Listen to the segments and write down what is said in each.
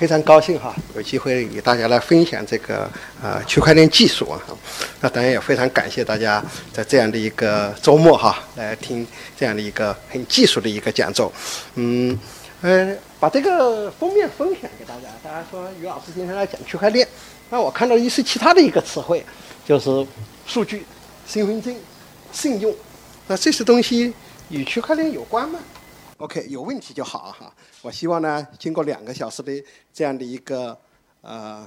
非常高兴哈，有机会与大家来分享这个呃区块链技术啊。那当然也非常感谢大家在这样的一个周末哈，来听这样的一个很技术的一个讲座。嗯，呃，把这个封面分享给大家。大家说于老师今天来讲区块链，那我看到一些其他的一个词汇，就是数据、身份证、信用。那这些东西与区块链有关吗？OK，有问题就好哈。我希望呢，经过两个小时的这样的一个呃，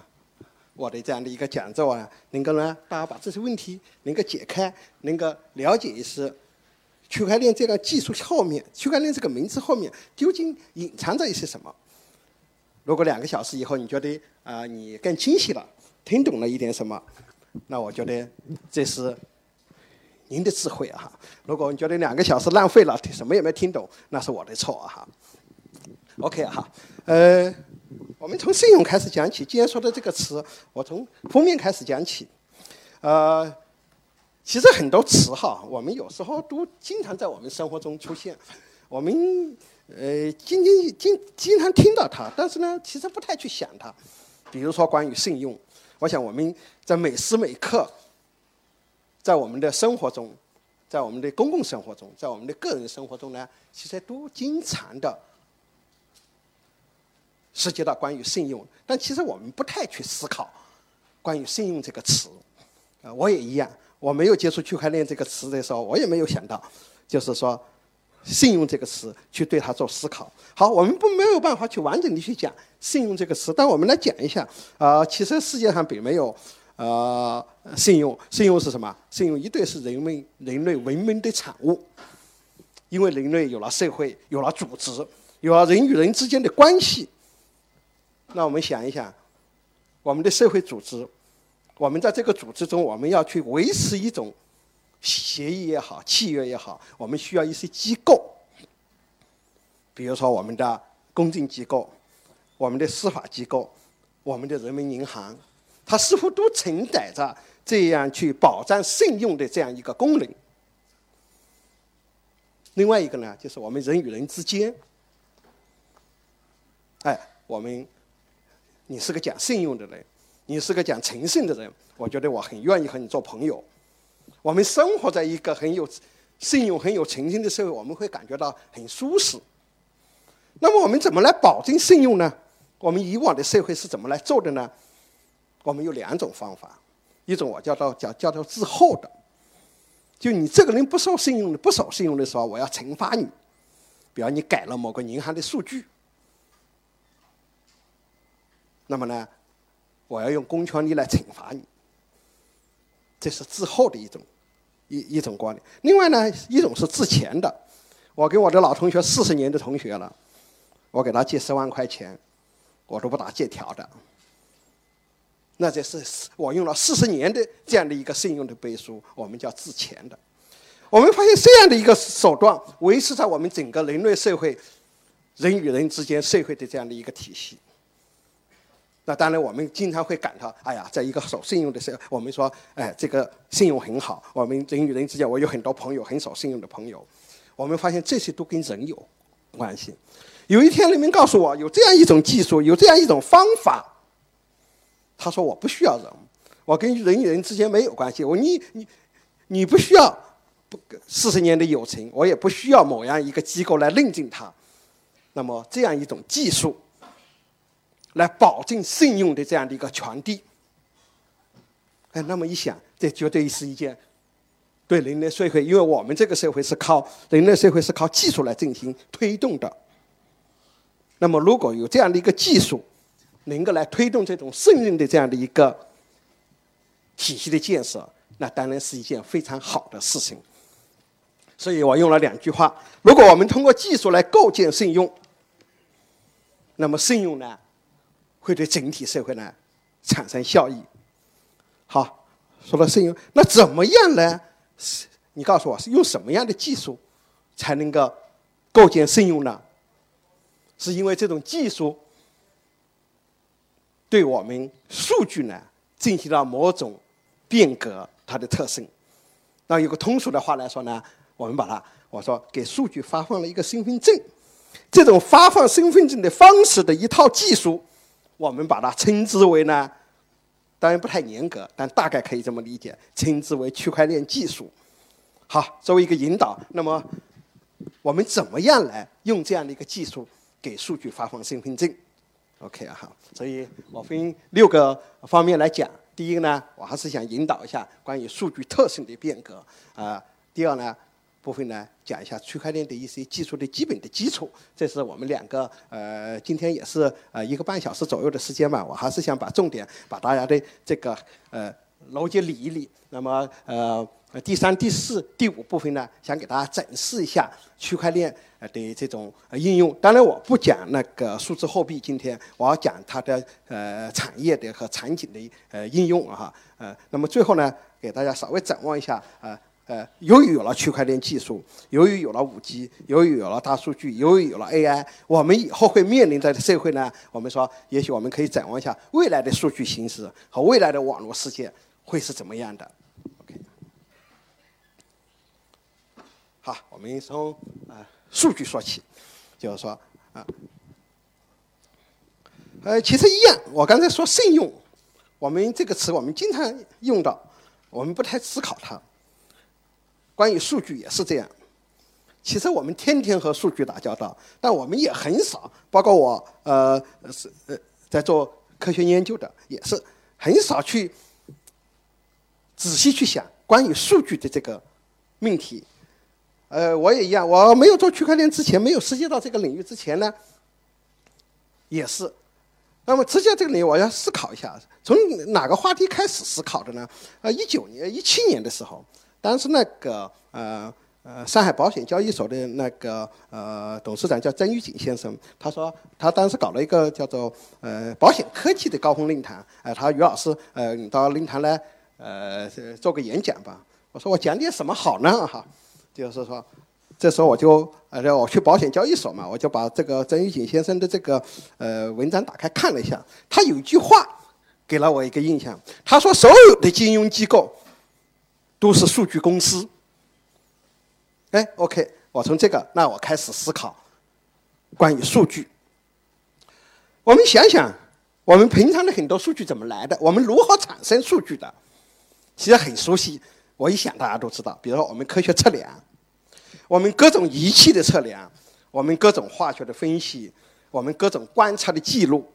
我的这样的一个讲座啊，能够呢，大家把这些问题能够解开，能够了解一些区块链这个技术后面，区块链这个名字后面究竟隐藏着一些什么。如果两个小时以后你觉得啊，你更清晰了，听懂了一点什么，那我觉得这是。您的智慧啊！如果你觉得两个小时浪费了，什么也没听懂，那是我的错啊！哈。OK 哈，呃，我们从信用开始讲起。既然说到这个词，我从封面开始讲起。呃，其实很多词哈，我们有时候都经常在我们生活中出现，我们呃经经经经常听到它，但是呢，其实不太去想它。比如说关于信用，我想我们在每时每刻。在我们的生活中，在我们的公共生活中，在我们的个人生活中呢，其实都经常的涉及到关于信用。但其实我们不太去思考关于信用这个词。啊，我也一样，我没有接触区块链这个词的时候，我也没有想到，就是说信用这个词去对它做思考。好，我们不没有办法去完整的去讲信用这个词，但我们来讲一下。啊，其实世界上并没有。呃，信用，信用是什么？信用一定是人们人类文明的产物，因为人类有了社会，有了组织，有了人与人之间的关系。那我们想一想，我们的社会组织，我们在这个组织中，我们要去维持一种协议也好，契约也好，我们需要一些机构，比如说我们的公证机构，我们的司法机构，我们的人民银行。它似乎都承载着这样去保障信用的这样一个功能。另外一个呢，就是我们人与人之间，哎，我们你是个讲信用的人，你是个讲诚信的人，我觉得我很愿意和你做朋友。我们生活在一个很有信用、很有诚信的社会，我们会感觉到很舒适。那么我们怎么来保证信用呢？我们以往的社会是怎么来做的呢？我们有两种方法，一种我叫做叫叫做滞后的，就你这个人不守信用的不守信用的时候，我要惩罚你，比如你改了某个银行的数据，那么呢，我要用公权力来惩罚你，这是滞后的一种一一种观点。另外呢，一种是滞前的，我跟我的老同学四十年的同学了，我给他借十万块钱，我都不打借条的。那这是我用了四十年的这样的一个信用的背书，我们叫自前的。我们发现这样的一个手段维持在我们整个人类社会、人与人之间社会的这样的一个体系。那当然，我们经常会感到，哎呀，在一个守信用的时候，我们说，哎，这个信用很好。我们人与人之间，我有很多朋友，很守信用的朋友。我们发现这些都跟人有关系。有一天，人们告诉我，有这样一种技术，有这样一种方法。他说：“我不需要人，我跟人与人之间没有关系。我你你你不需要不四十年的友情，我也不需要某样一个机构来认证它。那么这样一种技术，来保证信用的这样的一个传递，哎，那么一想，这绝对是一件对人类社会，因为我们这个社会是靠人类社会是靠技术来进行推动的。那么如果有这样的一个技术，能够来推动这种胜任的这样的一个体系的建设，那当然是一件非常好的事情。所以我用了两句话：如果我们通过技术来构建信用，那么信用呢会对整体社会呢产生效益。好，说到信用，那怎么样呢？你告诉我是用什么样的技术才能够构建信用呢？是因为这种技术？对我们数据呢进行了某种变革，它的特性。那有个通俗的话来说呢，我们把它我说给数据发放了一个身份证。这种发放身份证的方式的一套技术，我们把它称之为呢，当然不太严格，但大概可以这么理解，称之为区块链技术。好，作为一个引导，那么我们怎么样来用这样的一个技术给数据发放身份证？OK 啊，好，所以我分六个方面来讲。第一个呢，我还是想引导一下关于数据特性的变革啊。第二呢。部分呢，讲一下区块链的一些技术的基本的基础。这是我们两个呃，今天也是呃一个半小时左右的时间吧，我还是想把重点把大家的这个呃逻辑理一理。那么呃第三、第四、第五部分呢，想给大家展示一下区块链呃的这种应用。当然我不讲那个数字货币，今天我要讲它的呃产业的和场景的呃应用啊哈呃。那么最后呢，给大家稍微展望一下啊。呃，由于有了区块链技术，由于有了五 G，由于有了大数据，由于有了 AI，我们以后会面临的社会呢？我们说，也许我们可以展望一下未来的数据形式和未来的网络世界会是怎么样的。OK，好，我们从啊数据说起，就是说啊，呃，其实一样，我刚才说慎用，我们这个词我们经常用到，我们不太思考它。关于数据也是这样，其实我们天天和数据打交道，但我们也很少，包括我呃是呃在做科学研究的，也是很少去仔细去想关于数据的这个命题。呃，我也一样，我没有做区块链之前，没有涉及到这个领域之前呢，也是。那么直接这个领域，我要思考一下，从哪个话题开始思考的呢？呃，一九年、一七年的时候。当时那个呃呃上海保险交易所的那个呃董事长叫曾玉锦先生，他说他当时搞了一个叫做呃保险科技的高峰论坛，哎，他说于老师呃你到论坛来呃做个演讲吧。我说我讲点什么好呢？哈，就是说这时候我就呃我去保险交易所嘛，我就把这个曾玉锦先生的这个呃文章打开看了一下，他有一句话给了我一个印象，他说所有的金融机构。都是数据公司。哎，OK，我从这个，那我开始思考关于数据。我们想想，我们平常的很多数据怎么来的？我们如何产生数据的？其实很熟悉，我一想大家都知道。比如说，我们科学测量，我们各种仪器的测量，我们各种化学的分析，我们各种观察的记录。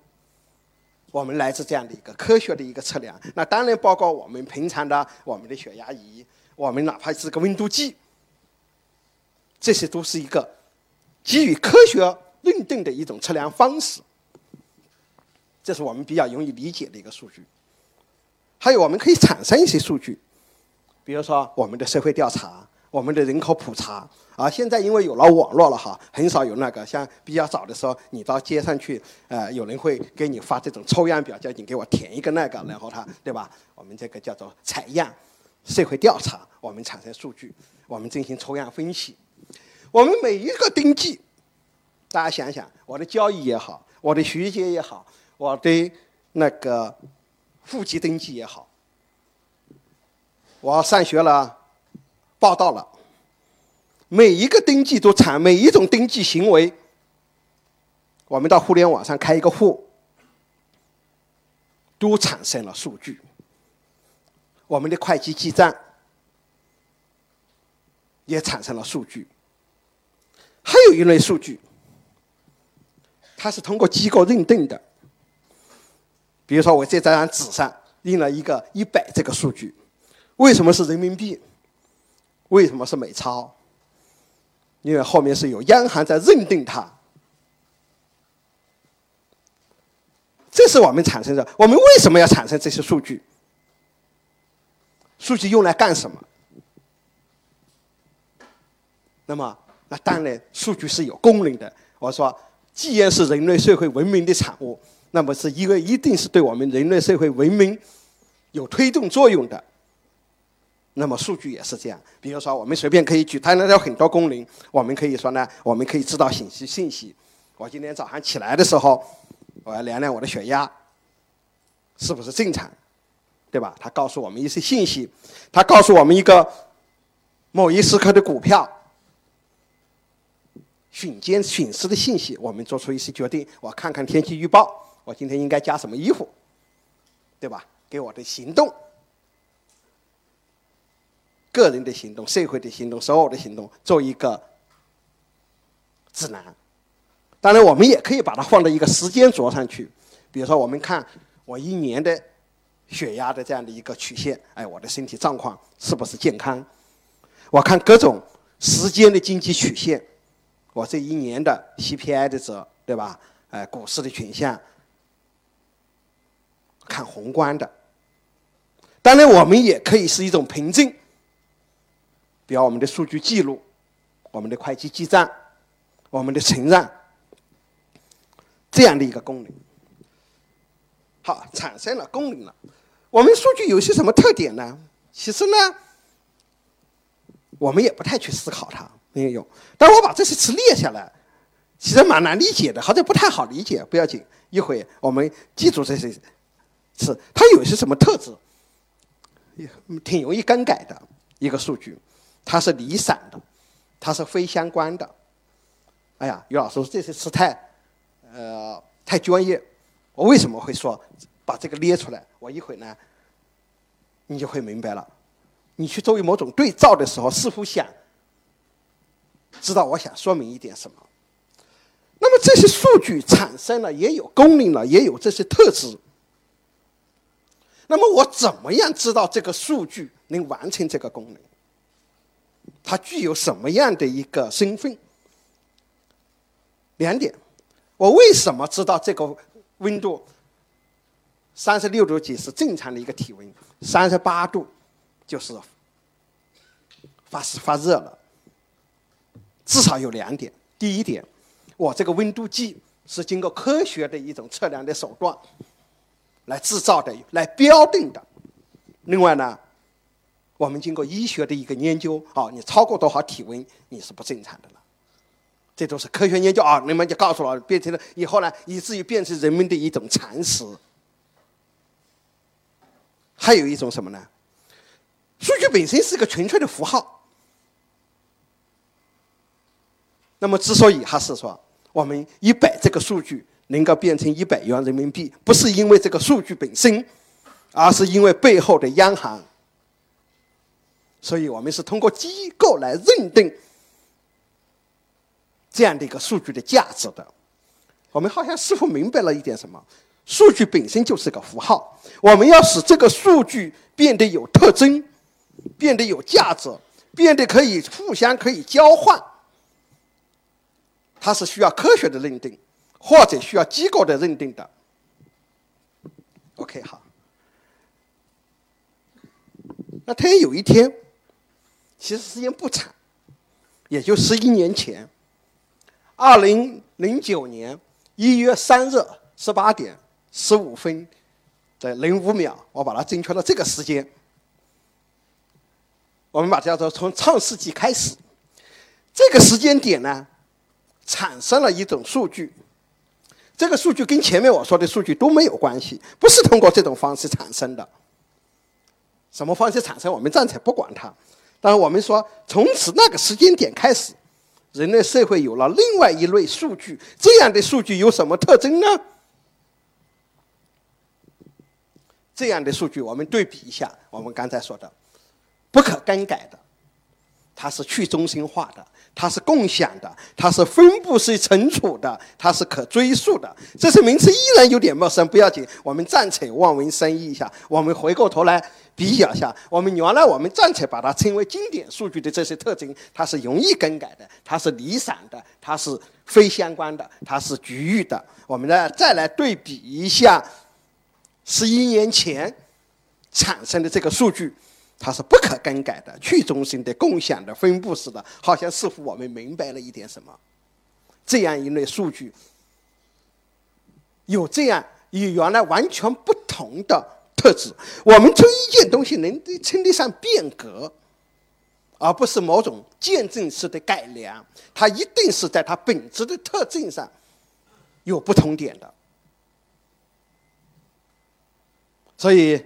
我们来自这样的一个科学的一个测量，那当然包括我们平常的我们的血压仪，我们哪怕是个温度计，这些都是一个基于科学认定的一种测量方式。这是我们比较容易理解的一个数据。还有我们可以产生一些数据，比如说我们的社会调查。我们的人口普查啊，现在因为有了网络了哈，很少有那个像比较早的时候，你到街上去，呃，有人会给你发这种抽样表，叫你给我填一个那个，然后他对吧？我们这个叫做采样，社会调查，我们产生数据，我们进行抽样分析。我们每一个登记，大家想想，我的交易也好，我的学籍也好，我的那个户籍登记也好，我上学了。报道了，每一个登记都产每一种登记行为，我们到互联网上开一个户，都产生了数据。我们的会计记账也产生了数据。还有一类数据，它是通过机构认定的，比如说我这张纸上印了一个一百这个数据，为什么是人民币？为什么是美钞？因为后面是有央行在认定它。这是我们产生的。我们为什么要产生这些数据？数据用来干什么？那么，那当然，数据是有功能的。我说，既然是人类社会文明的产物，那么是因为一定是对我们人类社会文明有推动作用的。那么数据也是这样，比如说我们随便可以举，它那有很多功能。我们可以说呢，我们可以知道信息信息。我今天早上起来的时候，我要量量我的血压，是不是正常，对吧？它告诉我们一些信息，它告诉我们一个某一时刻的股票瞬间损失的信息，我们做出一些决定。我看看天气预报，我今天应该加什么衣服，对吧？给我的行动，个人的行动、社会的行动、所有的行动做一个指南。当然，我们也可以把它放到一个时间轴上去，比如说，我们看我一年的血压的这样的一个曲线，哎，我的身体状况是不是健康？我看各种时间的经济曲线，我这一年的 CPI 的值，对吧？哎，股市的群像，看宏观的。当然，我们也可以是一种凭证，比如我们的数据记录、我们的会计记账、我们的承让这样的一个功能。好，产生了功能了。我们数据有些什么特点呢？其实呢，我们也不太去思考它没有用。但我把这些词列下来，其实蛮难理解的，好像不太好理解。不要紧，一会我们记住这些是，它有些什么特质？也挺容易更改的一个数据，它是离散的，它是非相关的。哎呀，于老师这些词太，呃，太专业。我为什么会说把这个列出来？我一会呢，你就会明白了。你去作为某种对照的时候，似乎想知道我想说明一点什么。那么这些数据产生了，也有功能了，也有这些特质。那么我怎么样知道这个数据能完成这个功能？它具有什么样的一个身份？两点，我为什么知道这个温度三十六度几是正常的一个体温，三十八度就是发发热了？至少有两点。第一点，我这个温度计是经过科学的一种测量的手段。来制造的，来标定的。另外呢，我们经过医学的一个研究，啊，你超过多少体温，你是不正常的了。这都是科学研究啊，那么就告诉了，变成了以后呢，以至于变成人们的一种常识。还有一种什么呢？数据本身是个纯粹的符号。那么，之所以还是说我们一百这个数据。能够变成一百元人民币，不是因为这个数据本身，而是因为背后的央行。所以我们是通过机构来认定这样的一个数据的价值的。我们好像似乎明白了一点什么：数据本身就是个符号，我们要使这个数据变得有特征，变得有价值，变得可以互相可以交换，它是需要科学的认定。或者需要机构的认定的。OK，好。那突然有一天，其实时间不长，也就十一年前，二零零九年一月三日十八点十五分的零五秒，我把它精确到这个时间。我们把它叫做从创世纪开始，这个时间点呢，产生了一种数据。这个数据跟前面我说的数据都没有关系，不是通过这种方式产生的。什么方式产生，我们暂且不管它。但是我们说，从此那个时间点开始，人类社会有了另外一类数据。这样的数据有什么特征呢？这样的数据，我们对比一下，我们刚才说的，不可更改的，它是去中心化的。它是共享的，它是分布式存储的，它是可追溯的。这些名词依然有点陌生，不要紧，我们暂且望文生义一下。我们回过头来比较一下，我们原来我们暂且把它称为经典数据的这些特征，它是容易更改的，它是离散的，它是非相关的，它是局域的。我们呢，再来对比一下十一年前产生的这个数据。它是不可更改的、去中心的、共享的、分布式的，好像似乎我们明白了一点什么。这样一类数据，有这样与原来完全不同的特质。我们称一件东西能称得上变革，而不是某种见证式的改良，它一定是在它本质的特征上有不同点的。所以，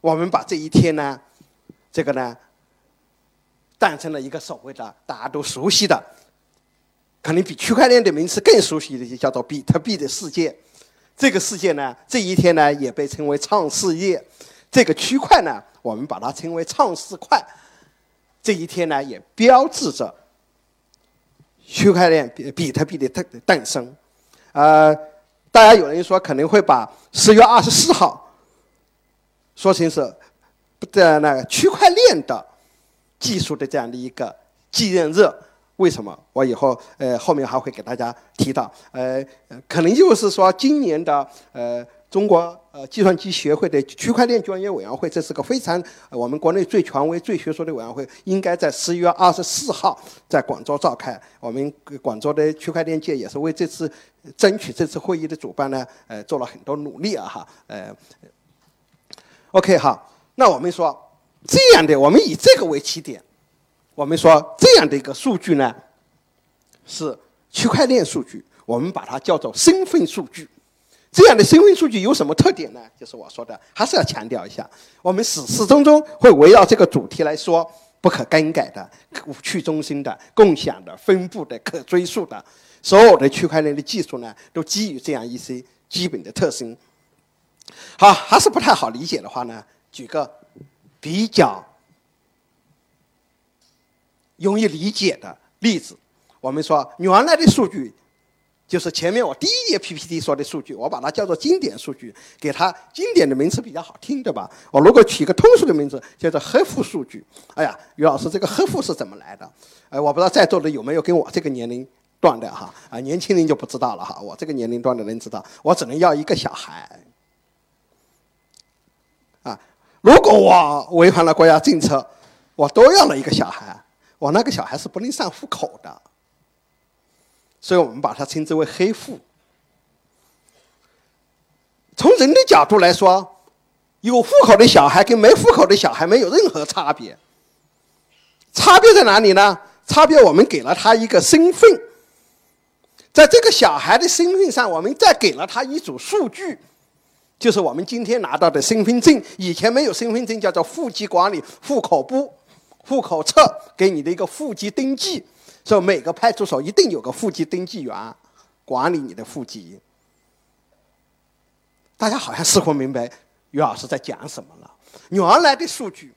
我们把这一天呢。这个呢，诞生了一个所谓的大家都熟悉的，可能比区块链的名词更熟悉的，就叫做比特币的世界。这个世界呢，这一天呢也被称为创世夜。这个区块呢，我们把它称为创世块。这一天呢，也标志着区块链比比特币的诞诞生。呃，大家有人说可能会把十月二十四号说成是的那个区块链的技术的这样的一个纪念日。为什么？我以后呃后面还会给大家提到。呃，可能就是说今年的呃中国呃计算机协会的区块链专业委员会，这是个非常我们国内最权威、最学术的委员会，应该在十一月二十四号在广州召开。我们广州的区块链界也是为这次争取这次会议的主办呢，呃做了很多努力啊哈。呃，OK 好，那我们说这样的，我们以这个为起点。我们说这样的一个数据呢，是区块链数据，我们把它叫做身份数据。这样的身份数据有什么特点呢？就是我说的，还是要强调一下，我们始始终终会围绕这个主题来说，不可更改的、去中心的、共享的、分布的、可追溯的，所有的区块链的技术呢，都基于这样一些基本的特征。好，还是不太好理解的话呢，举个比较。容易理解的例子，我们说原来的数据，就是前面我第一页 PPT 说的数据，我把它叫做经典数据，给它经典的名词比较好听，对吧？我如果取一个通俗的名字，叫做核符数据。哎呀，于老师，这个核符是怎么来的？哎，我不知道在座的有没有跟我这个年龄段的哈？啊，年轻人就不知道了哈。我这个年龄段的人知道，我只能要一个小孩。啊，如果我违反了国家政策，我多要了一个小孩。我那个小孩是不能上户口的，所以我们把它称之为黑户。从人的角度来说，有户口的小孩跟没户口的小孩没有任何差别。差别在哪里呢？差别我们给了他一个身份，在这个小孩的身份上，我们再给了他一组数据，就是我们今天拿到的身份证。以前没有身份证，叫做户籍管理户口簿。户口册给你的一个户籍登记，所以每个派出所一定有个户籍登记员管理你的户籍。大家好像似乎明白于老师在讲什么了。原来的数据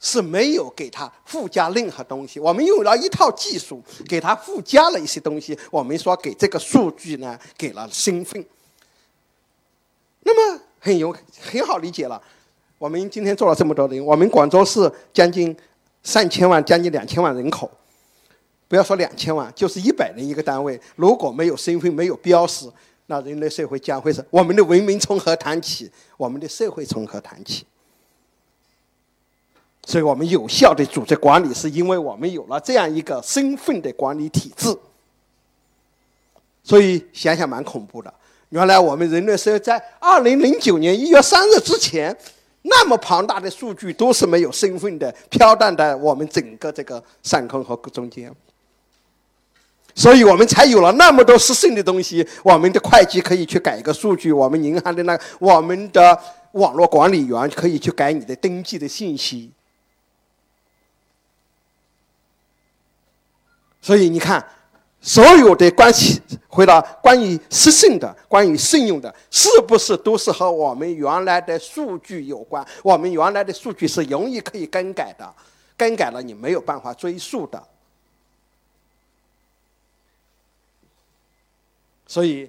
是没有给他附加任何东西，我们用了一套技术给他附加了一些东西。我们说给这个数据呢给了身份，那么很有很好理解了。我们今天做了这么多人，我们广州市将近三千万、将近两千万人口，不要说两千万，就是一百人一个单位。如果没有身份、没有标识，那人类社会将会是我们的文明从何谈起？我们的社会从何谈起？所以我们有效的组织管理，是因为我们有了这样一个身份的管理体制。所以想想蛮恐怖的。原来我们人类社会在二零零九年一月三日之前。那么庞大的数据都是没有身份的，飘荡在我们整个这个上空和中间，所以我们才有了那么多失信的东西。我们的会计可以去改一个数据，我们银行的那我们的网络管理员可以去改你的登记的信息。所以你看。所有的关系，回到关于失信的、关于信用的，是不是都是和我们原来的数据有关？我们原来的数据是容易可以更改的，更改了你没有办法追溯的。所以，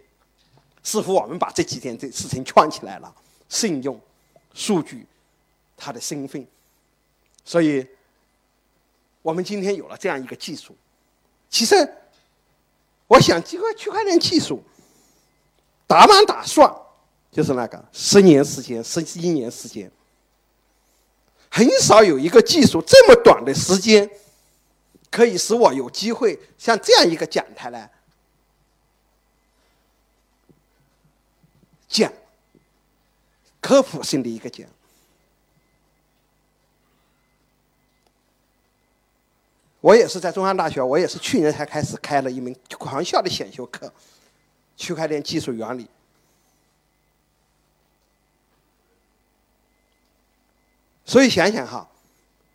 似乎我们把这几天这事情串起来了：信用、数据、他的身份。所以，我们今天有了这样一个技术，其实。我想，这个区块链技术打满打算，就是那个十年时间、十一年时间，很少有一个技术这么短的时间，可以使我有机会像这样一个讲台来讲科普性的一个讲。我也是在中央大学，我也是去年才开始开了一门狂校的选修课，区块链技术原理。所以想想哈，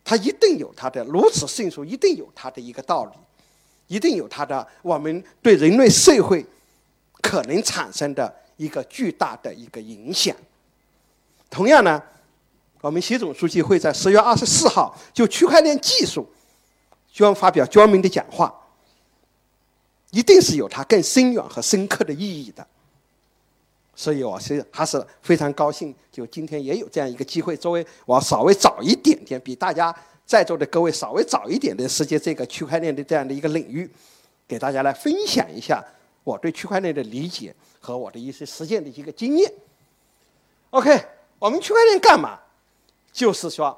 它一定有它的如此迅速，一定有它的一个道理，一定有它的我们对人类社会可能产生的一个巨大的一个影响。同样呢，我们习总书记会在十月二十四号就区块链技术将发表专门的讲话，一定是有它更深远和深刻的意义的。所以我是还是非常高兴，就今天也有这样一个机会，作为我稍微早一点点，比大家在座的各位稍微早一点的时间，这个区块链的这样的一个领域，给大家来分享一下我对区块链的理解和我的一些实践的一个经验。OK，我们区块链干嘛？就是说，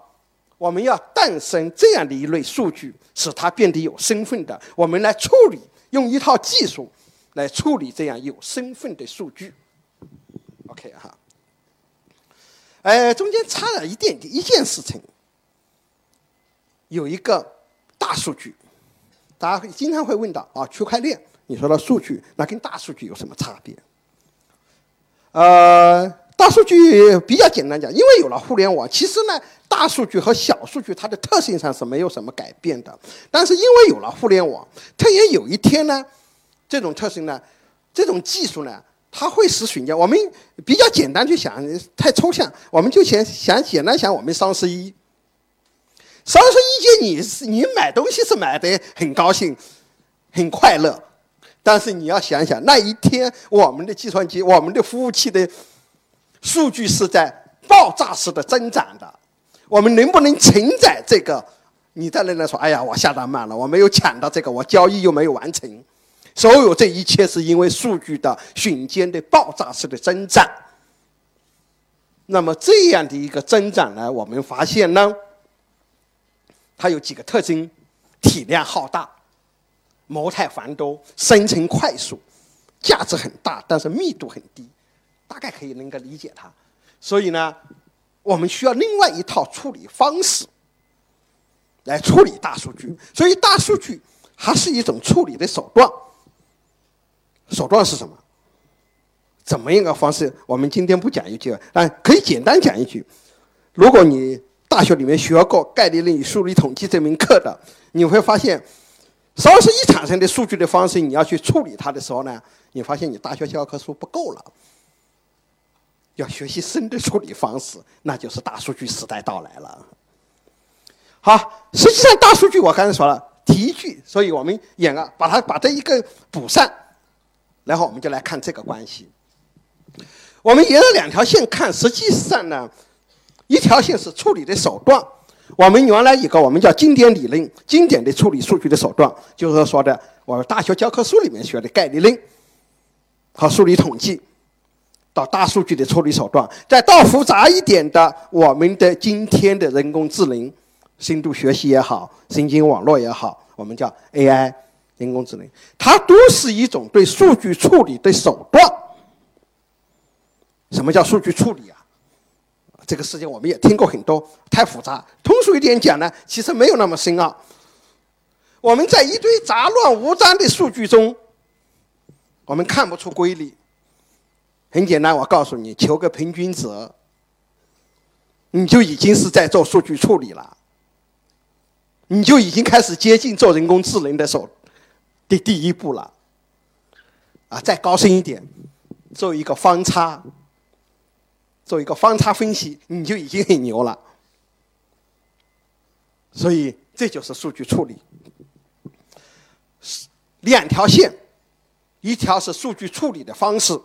我们要诞生这样的一类数据，使它变得有身份的，我们来处理，用一套技术来处理这样有身份的数据。OK 哈，哎，中间差了一点点一件事情，有一个大数据，大家经常会问到啊，区块链，你说的数据，那跟大数据有什么差别？呃，大数据比较简单讲，因为有了互联网，其实呢，大数据和小数据它的特性上是没有什么改变的，但是因为有了互联网，它也有一天呢，这种特性呢，这种技术呢。它会使瞬间，我们比较简单去想，太抽象，我们就先想简单想，我们双十一，双十一节你是你买东西是买的很高兴，很快乐，但是你要想想那一天我们的计算机、我们的服务器的数据是在爆炸式的增长的，我们能不能承载这个？你在那来说，哎呀，我下单慢了，我没有抢到这个，我交易又没有完成。所有这一切是因为数据的瞬间的爆炸式的增长。那么这样的一个增长呢，我们发现呢，它有几个特征：体量浩大、模态繁多、生成快速、价值很大，但是密度很低。大概可以能够理解它。所以呢，我们需要另外一套处理方式来处理大数据。所以大数据还是一种处理的手段。手段是什么？怎么一个方式？我们今天不讲一句，但可以简单讲一句：如果你大学里面学过概率论与数理统计这门课的，你会发现，双十一产生的数据的方式，你要去处理它的时候呢，你发现你大学教科书不够了，要学习深的处理方式，那就是大数据时代到来了。好，实际上大数据我刚才说了提句，所以我们演啊，把它把这一个补上。然后我们就来看这个关系。我们沿着两条线看，实际上呢，一条线是处理的手段。我们原来一个我们叫经典理论，经典的处理数据的手段，就是说的我大学教科书里面学的概率论和数理统计，到大数据的处理手段，再到复杂一点的我们的今天的人工智能、深度学习也好，神经网络也好，我们叫 AI。人工智能，它都是一种对数据处理的手段。什么叫数据处理啊？这个事情我们也听过很多，太复杂。通俗一点讲呢，其实没有那么深奥。我们在一堆杂乱无章的数据中，我们看不出规律。很简单，我告诉你，求个平均值，你就已经是在做数据处理了，你就已经开始接近做人工智能的手。的第一步了，啊，再高深一点，做一个方差，做一个方差分析，你就已经很牛了。所以这就是数据处理，两条线，一条是数据处理的方式，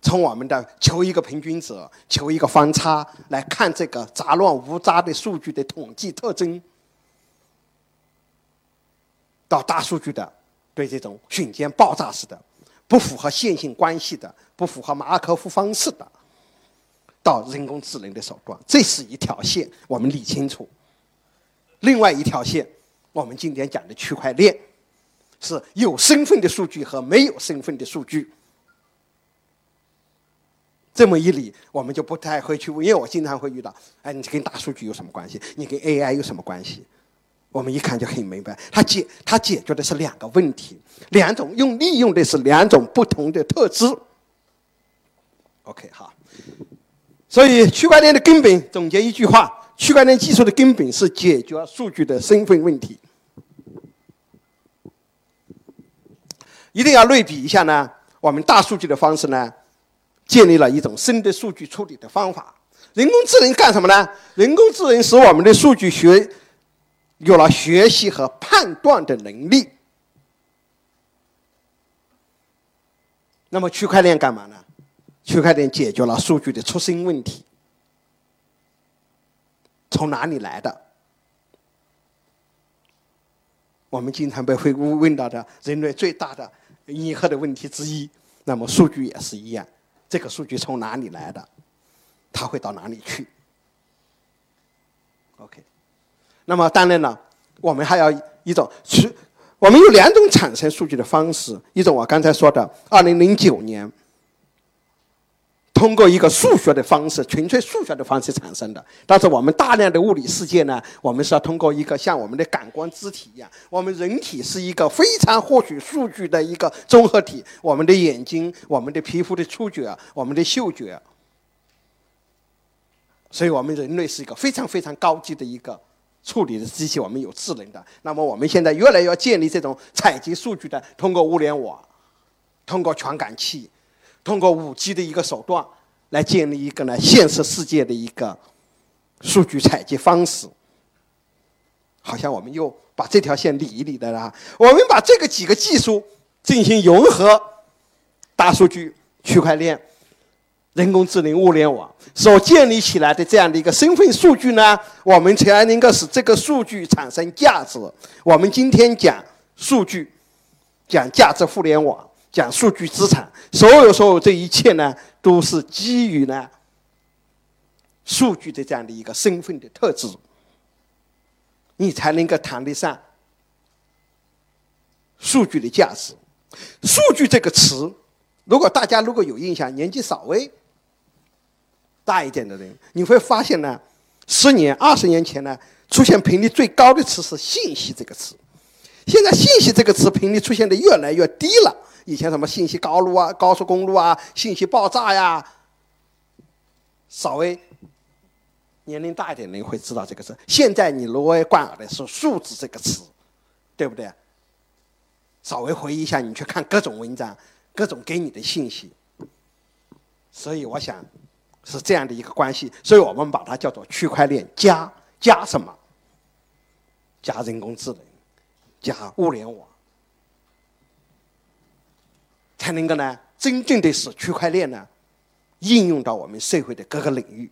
从我们的求一个平均值、求一个方差来看这个杂乱无章的数据的统计特征。到大数据的，对这种瞬间爆炸式的、不符合线性关系的、不符合马尔科夫方式的，到人工智能的手段，这是一条线，我们理清楚。另外一条线，我们今天讲的区块链，是有身份的数据和没有身份的数据。这么一理，我们就不太会去问，因为我经常会遇到，哎，你跟大数据有什么关系？你跟 AI 有什么关系？我们一看就很明白，它解它解决的是两个问题，两种用利用的是两种不同的特质。OK 好，所以区块链的根本总结一句话：区块链技术的根本是解决数据的身份问题。一定要类比一下呢，我们大数据的方式呢，建立了一种新的数据处理的方法。人工智能干什么呢？人工智能使我们的数据学有了学习和判断的能力。那么区块链干嘛呢？区块链解决了数据的出生问题：从哪里来的？我们经常被会问到的人类最大的疑惑的问题之一。那么数据也是一样，这个数据从哪里来的？它会到哪里去？OK。那么当然了，我们还要一种去，我们有两种产生数据的方式。一种我刚才说的，二零零九年。通过一个数学的方式，纯粹数学的方式产生的。但是我们大量的物理世界呢，我们是要通过一个像我们的感官肢体一样，我们人体是一个非常获取数据的一个综合体。我们的眼睛、我们的皮肤的触觉、我们的嗅觉，所以我们人类是一个非常非常高级的一个处理的机器，我们有智能的。那么我们现在越来越建立这种采集数据的，通过物联网，通过传感器。通过五 G 的一个手段来建立一个呢现实世界的一个数据采集方式，好像我们又把这条线理一理的了。我们把这个几个技术进行融合，大数据、区块链、人工智能、物联网所建立起来的这样的一个身份数据呢，我们才能够使这个数据产生价值。我们今天讲数据，讲价值互联网。讲数据资产，所有所有这一切呢，都是基于呢数据的这样的一个身份的特质，你才能够谈得上数据的价值。数据这个词，如果大家如果有印象，年纪稍微大一点的人，你会发现呢，十年、二十年前呢，出现频率最高的词是“信息”这个词，现在“信息”这个词频率出现的越来越低了。以前什么信息高路啊、高速公路啊、信息爆炸呀，稍微年龄大一点的人会知道这个词。现在你如果贯耳的是数字这个词，对不对？稍微回忆一下，你去看各种文章，各种给你的信息。所以我想是这样的一个关系，所以我们把它叫做区块链加加什么？加人工智能，加物联网。才能够呢，真正的使区块链呢应用到我们社会的各个领域。